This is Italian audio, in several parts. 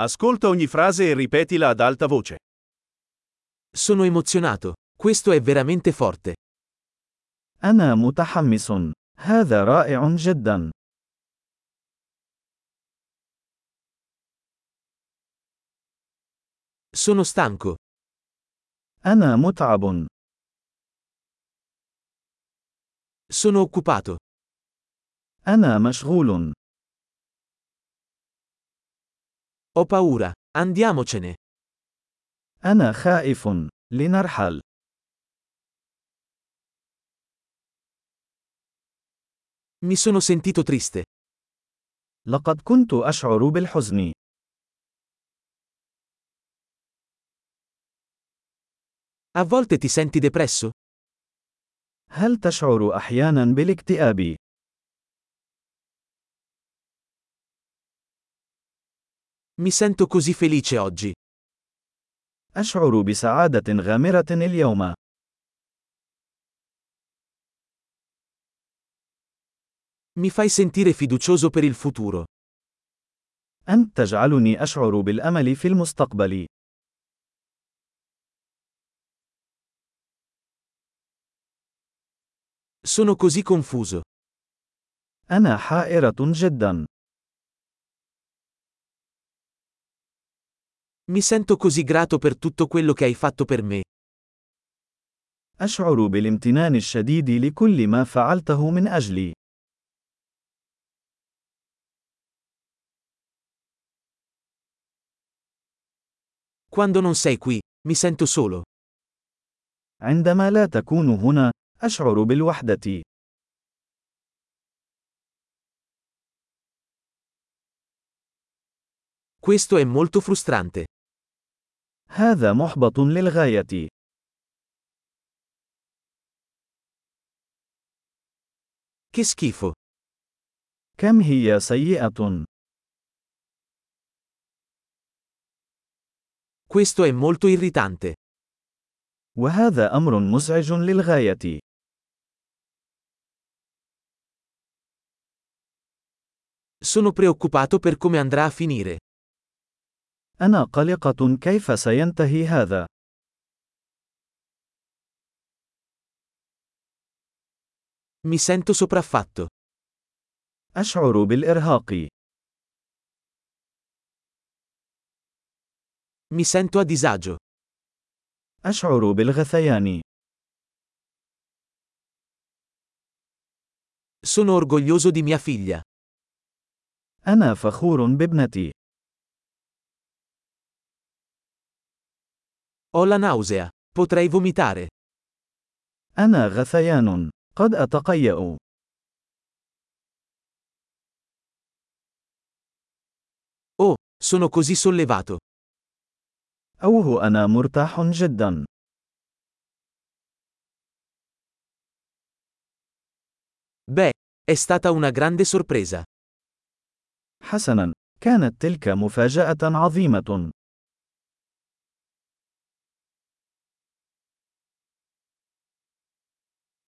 Ascolta ogni frase e ripetila ad alta voce. Sono emozionato. Questo è veramente forte. أنا متحمس. هذا رائع جدا. Sono stanco. أنا متعب. Sono occupato. أنا مشغول. Ho paura. Andiamocene. أنا خائف. لنرحل. Mi sono sentito triste. لقد كنت أشعر بالحزن. A volte ti senti depresso? هل تشعر أحيانا بالاكتئاب؟ Mi sento così felice oggi. أشعر بسعادة غامرة اليوم. Mi fai sentire fiducioso per il futuro. أنت تجعلني أشعر بالأمل في المستقبل. Sono così confuso. أنا حائرة جدا. Mi sento così grato per tutto quello che hai fatto per me. أشعر بالامتنان الشديد لكل ما فعلته من أجلي. Quando non sei qui, mi sento solo. عندما لا تكون هنا، أشعر بالوحدة. Questo è molto frustrante. هذا محبط للغاية. Che schifo. كم هي سيئة. Questo è molto irritante. وهذا أمر مزعج للغاية. Sono preoccupato per come andrà a finire. أنا قلقة كيف سينتهي هذا. Mi sento sopraffatto. أشعر بالإرهاق. Mi sento a disagio. أشعر بالغثيان. Sono orgoglioso di mia figlia. أنا فخور بابنتي. Ho la nausea. Potrei vomitare. أنا غثيان. قد أتقيأ. Oh, sono così sollevato. أوه أنا مرتاح جدا. Beh, è stata una grande sorpresa. حسنا، كانت تلك مفاجأة عظيمة.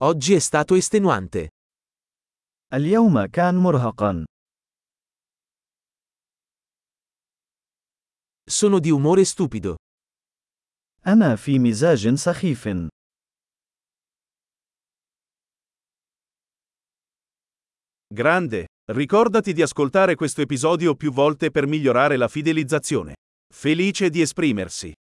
Oggi è stato estenuante. اليوم كان مرهقا. Sono di umore stupido. أنا في مزاج سخيف. Grande! Ricordati di ascoltare questo episodio più volte per migliorare la fidelizzazione. Felice di esprimersi.